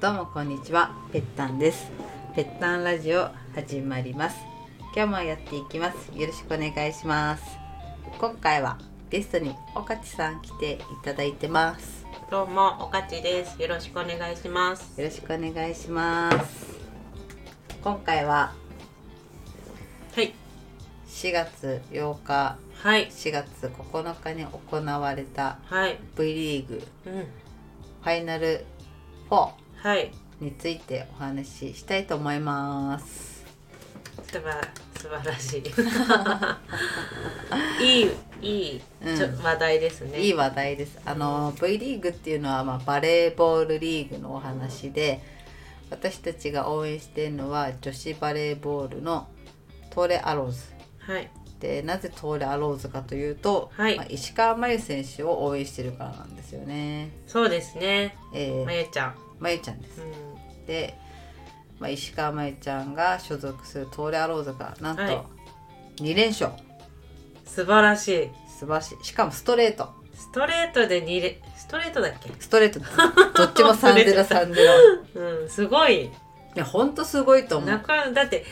どうもこんにちはぺったんですぺったんラジオ始まります今日もやっていきますよろしくお願いします今回はゲストにおかちさん来ていただいてますどうも、おかちです。よろしくお願いします。よろしくお願いします今回ははい。4月8日はい。4月9日に行われたはい。V リーグうん。ファイナル4はい。についてお話ししたいと思います素晴らしい。いい、いい、うん話題ですね。いい話題ですあの V リーグっていうのは、まあ、バレーボールリーグのお話で私たちが応援しているのは女子バレーボールのトーレアローズはい。でなぜトーレアローズかというと、はいまあ、石川真佑選手を応援してるからなんですよね。そうですね。えーまゆちゃん。まゆちゃんですう。ん。で、まあ、石川真佑ちゃんが所属するトーレアローズがなんとはい2連勝、素晴らしい。素晴らしいしかもストレートストレートで2レ、ストレートだっけ？ストレート どっちも3ゼロ3ゼロ うん、すごい。いやほんとすごいと思うなかだって、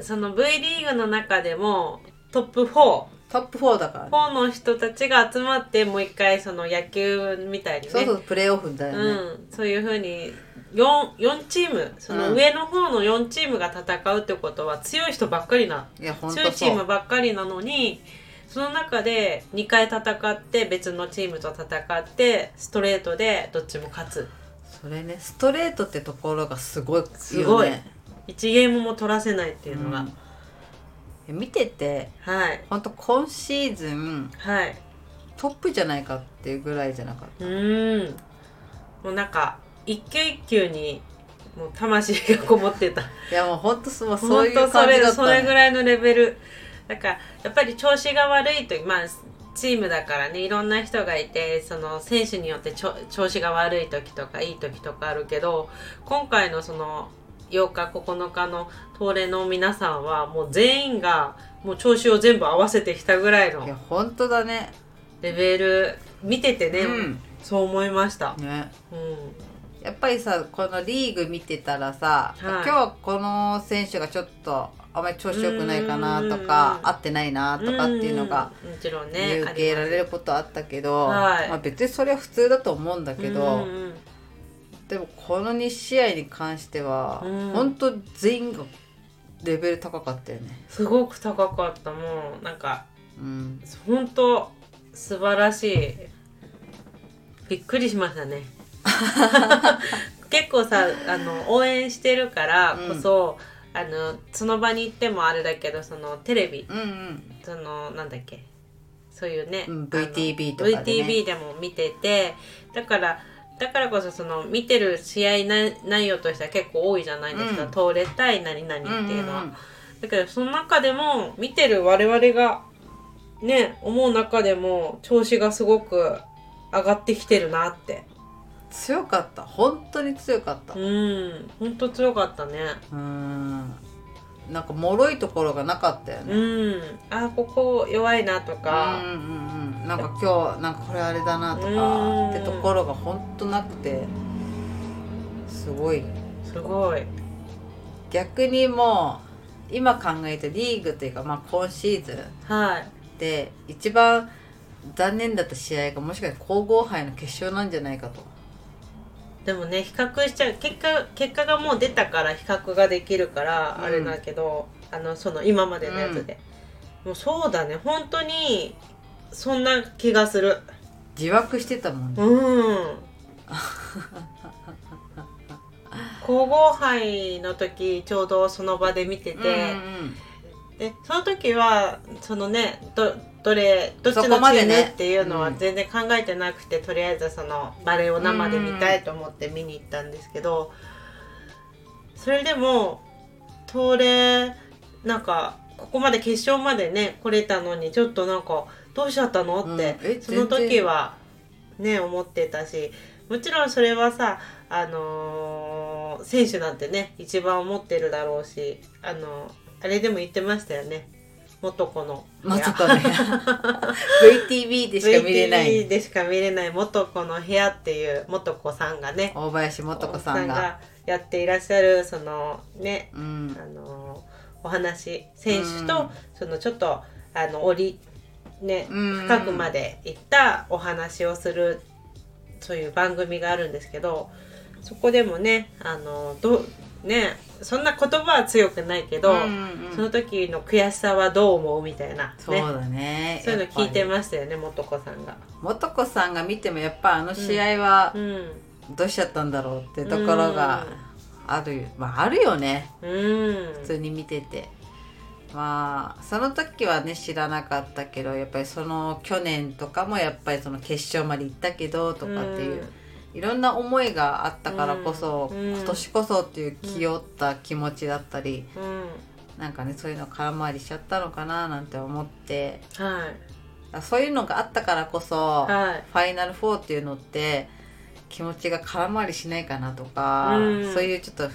その V リーグの中でもトップ4。トップ4だから、ね、4の人たちが集まってもう一回その野球みたいにね。そうそうプレーオフだよね、うん、そういうふうに 4, 4チーム。そのうん上の方の4チームが戦うってことは強い人ばっかりないやほんと強いチームばっかりなのにその中で2回戦って別のチームと戦ってストレートでどっちも勝つ。それねストレートってところがすごいよね。すごい。1ゲームも取らせないっていうのが、うん見ててはい。ほんと今シーズンはい。トップじゃないかっていうぐらいじゃなかっうーん。もうなんか一球一球にもう魂がこもってた。たいやもうほんとそうそういう感じだった、それぐね、らいのレベル。だからやっぱり調子が悪いとまあチームだからねいろんな人がいてその選手によって調子が悪い時とかいい時とかあるけど今回のその8日9日の東レの皆さんはもう全員がもう調子を全部合わせてきたぐらいいやのほんとだね。レベル見ててね、うん。そう思いました。ね。うん。やっぱりさこのリーグ見てたらさ、はい。今日はこの選手がちょっとあまり調子良くないかなとか合ってないなとかっていうのがもちろん見ね受けられることあったけど、はい。まあ、別にそれは普通だと思うんだけど、でもこの2試合に関しては、うん。本当全員がレベル高かったよね。すごく高かったもうなんかうん、本当素晴らしい。びっくりしましたね。結構さあの応援してるからこそ、あのその場に行ってもあれだけどそのテレビ。うんうん。そのなんだっけ。そういうね、うん VTV とかでね。VTV でも見ててだからだからこそその見てる試合内内容としては結構多いじゃないですか、うん。通れたい何々っていうのは。んんん。だけどその中でも見てる我々がね思う中でも調子がすごく上がってきてるなって。強かった。本当に強かった。うん。ほんと強かったね。うんなんか脆いところがなかったようね、ん。あここ弱いなとうんかうんうん。なんか今日なんかこれあれだなとかうん。ってところが本当なくて。すごい。すごい。逆にもう今考えたリーグというか、まあ、今シーズンはい。で一番残念だった試合がもしかして皇后杯の決勝なんじゃないかとでもね比較しちゃう。結果結果がもう出たから比較ができるからうん。あれだけど、あのその今までのやつで、もうそうだね。本当にそんな気がする。自爆してたもんね。うん。皇后杯の時ちょうどその場で見てて、うん。でその時はそのねどどれどっちのチームねっていうのはうん全然考えてなくて、とりあえずそのバレエを生で見たいと思って見に行ったんですけど、それでも東レなんかここまで決勝までね来れたのにちょっとなんかどうしちゃったのって、うん。えその時はね思ってたしもちろんそれはさあのー選手なんてね一番思ってるだろうしあのあれでも言ってましたよね元子の。まさかね VTV でしか見れない。VTV でしか見れない元子の部屋っていう元子さんがね。大林素子さんが。やっていらっしゃるそのねうん。あのお話選手うん。とそのちょっとあの折りねうん。深くまで行ったお話をするそういう番組があるんですけどそこでもねあのどうねそんな言葉は強くないけど、うんうんその時の悔しさはどう思うみたいな、ね、そうだね。そういうの聞いてましたよね元子さんが。り素子さんが見てもやっぱあの試合はうん。どうしちゃったんだろうってところがある、まああるよね。うん。普通に見てて。まあその時はね知らなかったけどやっぱりその去年とかもやっぱりその決勝まで行ったけどとかっていう、いろんな思いがあったからこそ、うん今年こそっていう気負った気持ちだったり、うん、うんなんかねそういうの空回りしちゃったのかななんて思って。はい。そういうのがあったからこそ、はい。ファイナル4っていうのって気持ちが空回りしないかなとか、うん。そういうちょっと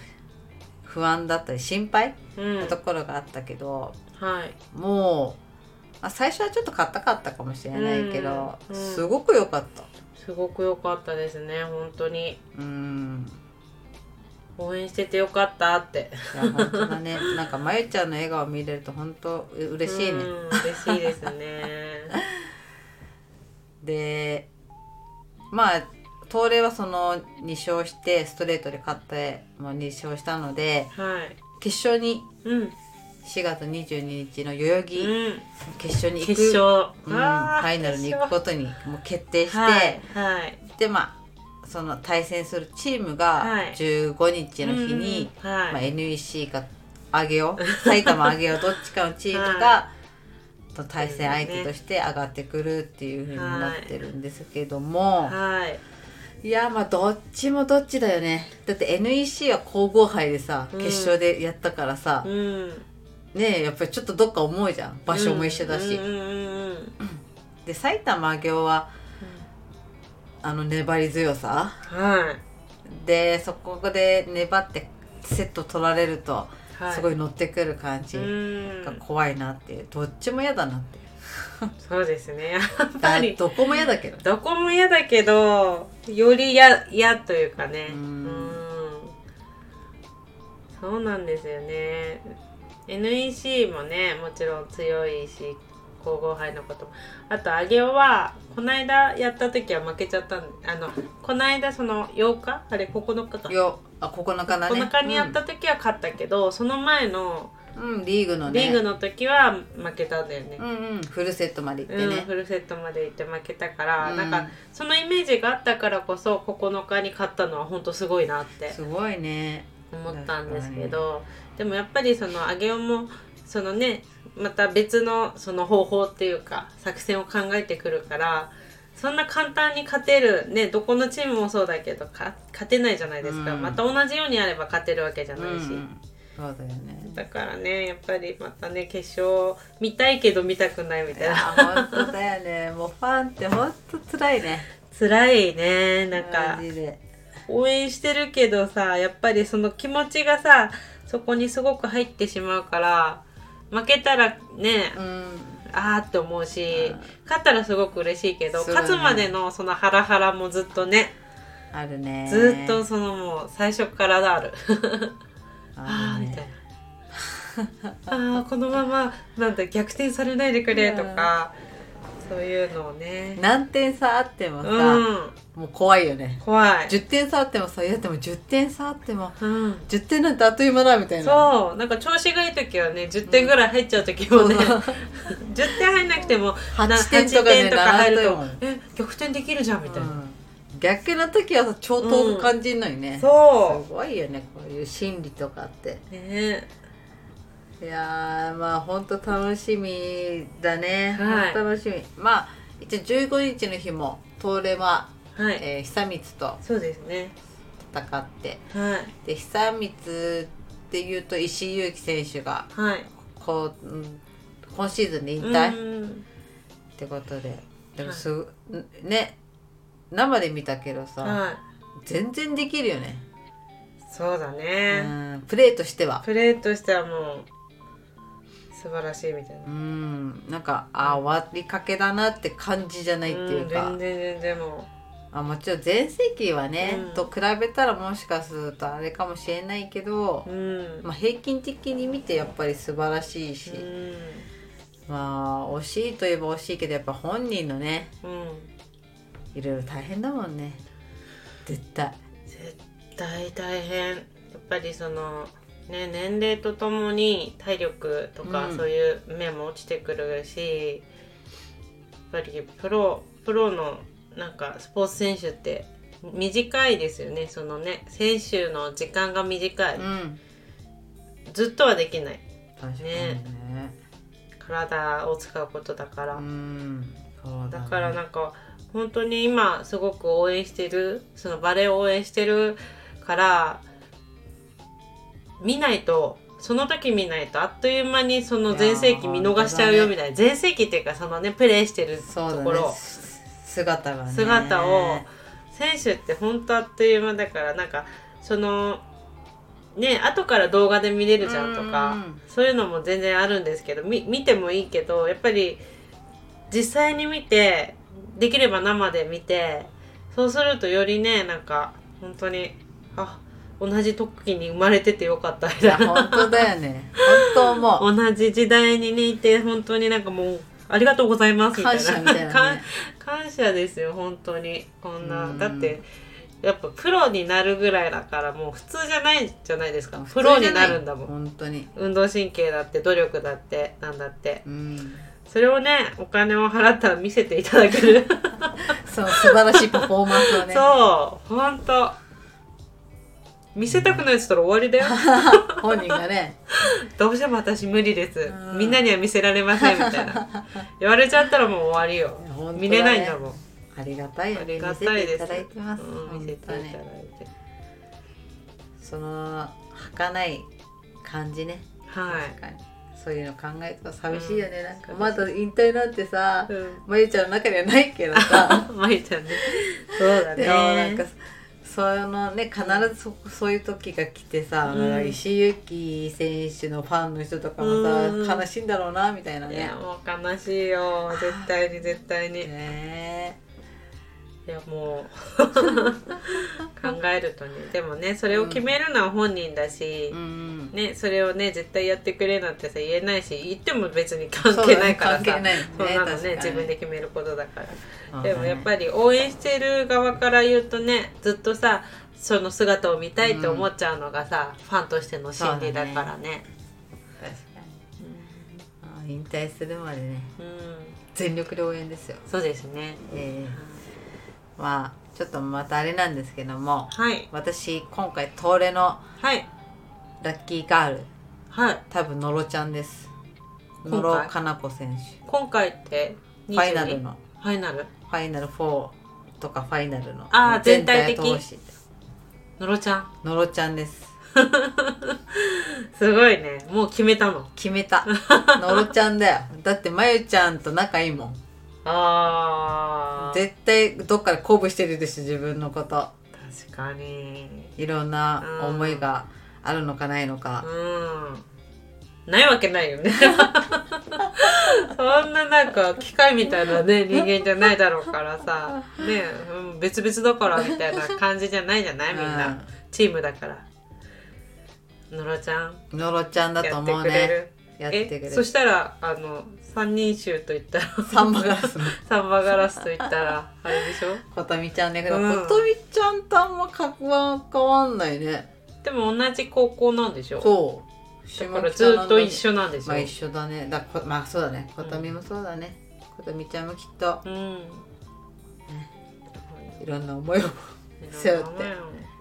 不安だったり心配うん。なところがあったけど、はい。もう、まあ、最初はちょっと硬かったかもしれないけど、すごく良かった。すごく良かったですね本当に。うん。応援しててよかったって。いや本当だね。なんかまゆちゃんの笑顔見れると本当う嬉しいね、うん嬉しいですね。でまあ東レはその2勝してストレートで勝ってもう2勝したのではい。決勝にうん4月22日の代々木うん。決勝に行く、決勝、うん、ファイナルに行くことにもう決定して、はいはい。でまあその対戦するチームがはい。15日の日に、うんはい、まあ、NEC か上げよ 埼玉上げよどっちかのチームが、と対戦相手として上がってくるっていうふうになってるんですけども、はい。い、やまあどっちもどっちだよね。だって NEC は皇后杯でさうん。決勝でやったからさ、うんねえやっぱりちょっっとどっか思うじゃん。場所も一緒だし、うんうんうんうんで埼玉上げよはあの粘り強さ。はい。でそこで粘ってセット取られるとはい。すごい乗ってくる感じうん。が怖いなっていう。どっちも嫌だなってそうですね。やっぱだりどこも嫌だけど。どこも嫌だけどより嫌嫌というかね。ううんん。そうなんですよね NEC もねもちろん強いし皇后杯のことも。あと上尾はこの間やった時は負けちゃったんあのこの間その8日？あれ9日か。よあ9日だね。9日にやった時は勝ったけど、その前のうん、うんリーグのね。リーグの時は負けたんだよね。うんうんフルセットまで行ってうん、ね、フルセットまで行って負けたから、うん。なんかそのイメージがあったからこそ9日に勝ったのは本当すごいなってすごいね。思ったんですけどでもやっぱりその上尾もそのねまた別のその方法っていうか作戦を考えてくるからそんな簡単に勝てるねどこのチームもそうだけどか勝てないじゃないですか、うん。また同じようにやれば勝てるわけじゃないし。うん。うんそうだよね。だからねやっぱりまたね決勝見たいけど見たくないみいたいな。や本当だよね。もうファンって本当辛いね。辛いねなんか。応援してるけどさやっぱりその気持ちがさそこにすごく入ってしまうから負けたらね、うん。あーって思うしうん。勝ったらすごく嬉しいけど、ね。勝つまでのそのハラハラもずっとねあるね。ずっとそのもう最初からある。ああみたいねな。あーこのままなんだ逆転されないでくれとか、そういうのをね。何点差あってもさ、うんもう怖いよね。怖い、10点差あってもさいやでも10点差あってもうん、10点なんてあっという間だみたいな。そう。なんか調子がいい時はね10点ぐらい入っちゃう時もね、そうそう。10点入んなくても8な点とかね8点とか入ると7点もえ逆転できるじゃんみたいな、うん。逆の時はさ超遠く感じんのにね、そすごいよねこういう心理とかって。うね。いやーまあ本当楽しみだね、はい。ほんと楽しみ。まあ一応15日の日も東レは、はい、えー久光とそうですね。戦って。はい。で久光っていうと石井優樹選手がはい。こう、うん今シーズンで引退っうんてことで。でもすぐ、ね生で見たけどさ、はい。全然できるよね、そうだうね、ん、プレーとしては。プレーとしてはもう素晴らしいみたいな。うんなんかあ終わりかけだなって感じじゃないっていうか、ん、全然全然もあもちろん全盛期はね、うん。と比べたらもしかするとあれかもしれないけどう、うん、まあ、平均的に見てやっぱり素晴らしいし、うん。まあ惜しいといえば惜しいけどやっぱ本人のねうん。いろいろ大変だもんね。絶対。絶対大変。やっぱりそのね年齢とともに体力とかうん。そういう面も落ちてくるし、やっぱりプロプロのなんかスポーツ選手って短いですよね。そのね選手の時間が短い、うん。ずっとはできない。確かにね。体を使うことだから、だ,、だね、からなんか本当に今すごく応援してるそのバレエを応援してるから見ないとその時見ないとあっという間にその全盛期見逃しちゃうよみたいな、全盛期っていうかそのねプレーしてるところ、姿がね。姿を選手って本当あっという間だからなんかそのね後から動画で見れるじゃんとかうんそういうのも全然あるんですけどみ見てもいいけどやっぱり実際に見てできれば生で見てそうするとよりねなんか本当にあ同じ時に生まれててよかったみいたいな。や本当だよね。本当思う。同じ時代にねいて本当になんかもうありがとうございますみたいな。感謝ね。感謝ですよ本当に。こんな。うん。だってやっぱプロになるぐらいだからもう普通じゃないじゃないですか。普プロになるんだもん。本当に。運動神経だって努力だってなんだって。うん。それをねお金を払ったら見せていただける。その素晴らしいパフォーマンスをね。そう本当見せたくないっつったら終わりだよ。本人がね。どうしても私無理です。うん。みんなには見せられませんみたいな。言われちゃったらもう終わりよ。ね。見れないんだもん。ありがたいよ。ありがたいです。見せていただいてます、うん見せていただいて。その儚い感じね。はい。そういうの考えると寂しいよね、なんかまだ引退なんてさうん。まゆちゃんの中にはないけどさ。まゆちゃんね。そうだでね。もなんかそのね必ずそそういう時が来てさ、うん。石井由紀選手のファンの人とかもさ、うん。悲しいんだろうなみたいないねやもう悲しいよ。絶対に絶対にいねやもう 考えるとね。でもねそれを決めるのは本人だし、うんね、それをね絶対やってくれなんてさ言えないし言っても別に関係ないからさ。そうだね。そんなのね。自分で決めることだから、ねでもやっぱり応援してる側から言うとねずっとさその姿を見たいって思っちゃうのがさ、ファンとしての心理だからね。確かに。あ引退するまでね。うん、うん。全力で応援ですよ。そうですね。ええまあちょっとまたあれなんですけどもはい。私今回東レのはい。ラッキーガールはい。多分のろちゃんです。今回？野呂かな子選手。今回ってファイナル22の。ファイナル？ファイナル4とかファイナルの。あー全体的？のろちゃん？のろちゃんです。すごいね。もう決めたの。決めた。のろちゃんだよ。だってまゆちゃんと仲いいもんあー。絶対どっかで鼓舞してるでしょ自分のこと。確かに。いろんな思いがあるのかないのか、うん。ないわけないよね。そんななんか機械みたいなね人間じゃないだろうからさ。ね、うん、別々だからみたいな感じじゃないじゃない？みんな、うん。チームだから。のろちゃん。のろちゃんだと思うね。くれるやってくれそしたらあの三人衆といったらサンバガラスの。サンバガラスといったらあれでしょ？ことみちゃんだけど、うん。ことみちゃんとあんま格は変わんないね。でも同じ高校なんでしょ？そう。だからずっと一緒なんでしょ、まあ一緒だね。だこまあそうだね。ことみもそうだね、ことみちゃんもきっと。うん。いろんな思いを。背負って。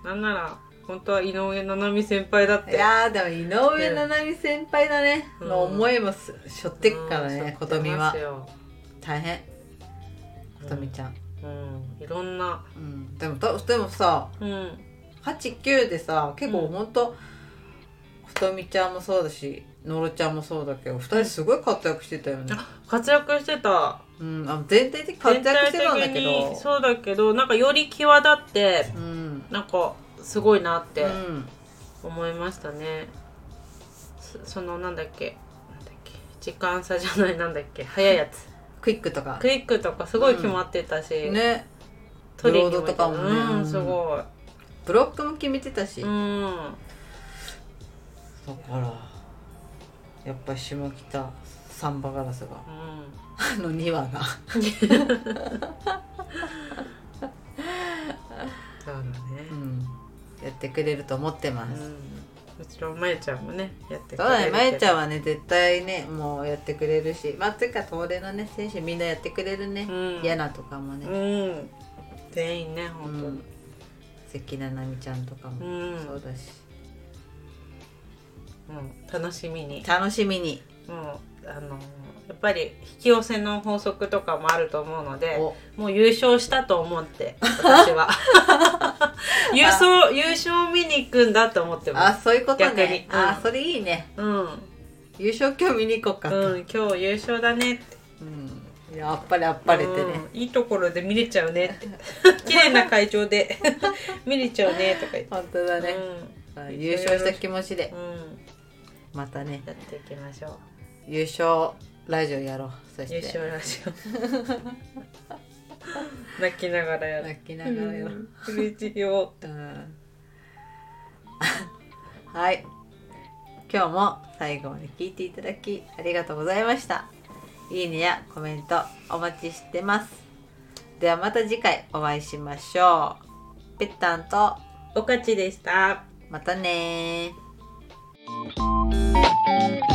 なんなら本当は井上七海先輩だっいてやーでも井上七海先輩だね、うん。の思いもす背負ってっからうんねことみは大変。ことみちゃん、うん。いろんな。うん、でもだでもさうん。89でさ結構うんほんとことみちゃんもそうだしのろちゃんもそうだけど2人すごい活躍してたよね、活躍してた。うん、あ全体的に活躍してたんだけど。にそうだけどなんかより際立ってうん。なんかすごいなってうん。思いましたね、そそのなんだっけ？なんだっけ？時間差じゃないなんだっけ？早いやつ。クイックとか。クイックとかすごい決まってたし、ね。トリにもブロードとかもね。うんすごい。ブロックも決めてたし、うん。だからやっぱり下北サンバガラスが。あの2話が ってくれると思ってます、うん。もちろんまゆちゃんもねやってくそうだね、まゆちゃんんはね、絶対ね、もうやってくれるし、まあ、つうか、東レのね、選手みんなやってくれるね。うん。嫌なとかもうね、ん。全員ねう本当に。ん、関菜々美ちゃんとかもうん。そうだし、うん。楽しみに。楽しみに。もうあのやっぱり引き寄せの法則とかもあると思うのでお。もう優勝したと思って私は。優勝優勝見に行くんだと思ってまあ、そういうこと逆に。ね。うん。あ、それいいね。すうん。優勝今日見に行こうかと。うん今日優勝だねうん。やっぱりあっぱれてね。うん。いいところで見れちゃうねって。綺麗な会場で 見れちゃうねとか言って。本当だね。あ優勝した気持ちで。う、ん、うん、またね、やっていきましょう。優勝ラジオやろう。そして。優勝ラジオ。泣きながらやる泣きながらやろう。嬉しいようん。はい。今日も最後まで聞いていただきありがとうございました。いいねやコメントお待ちしてます。ではまた次回お会いしましょう。ぺったんと。おかちでした。またねー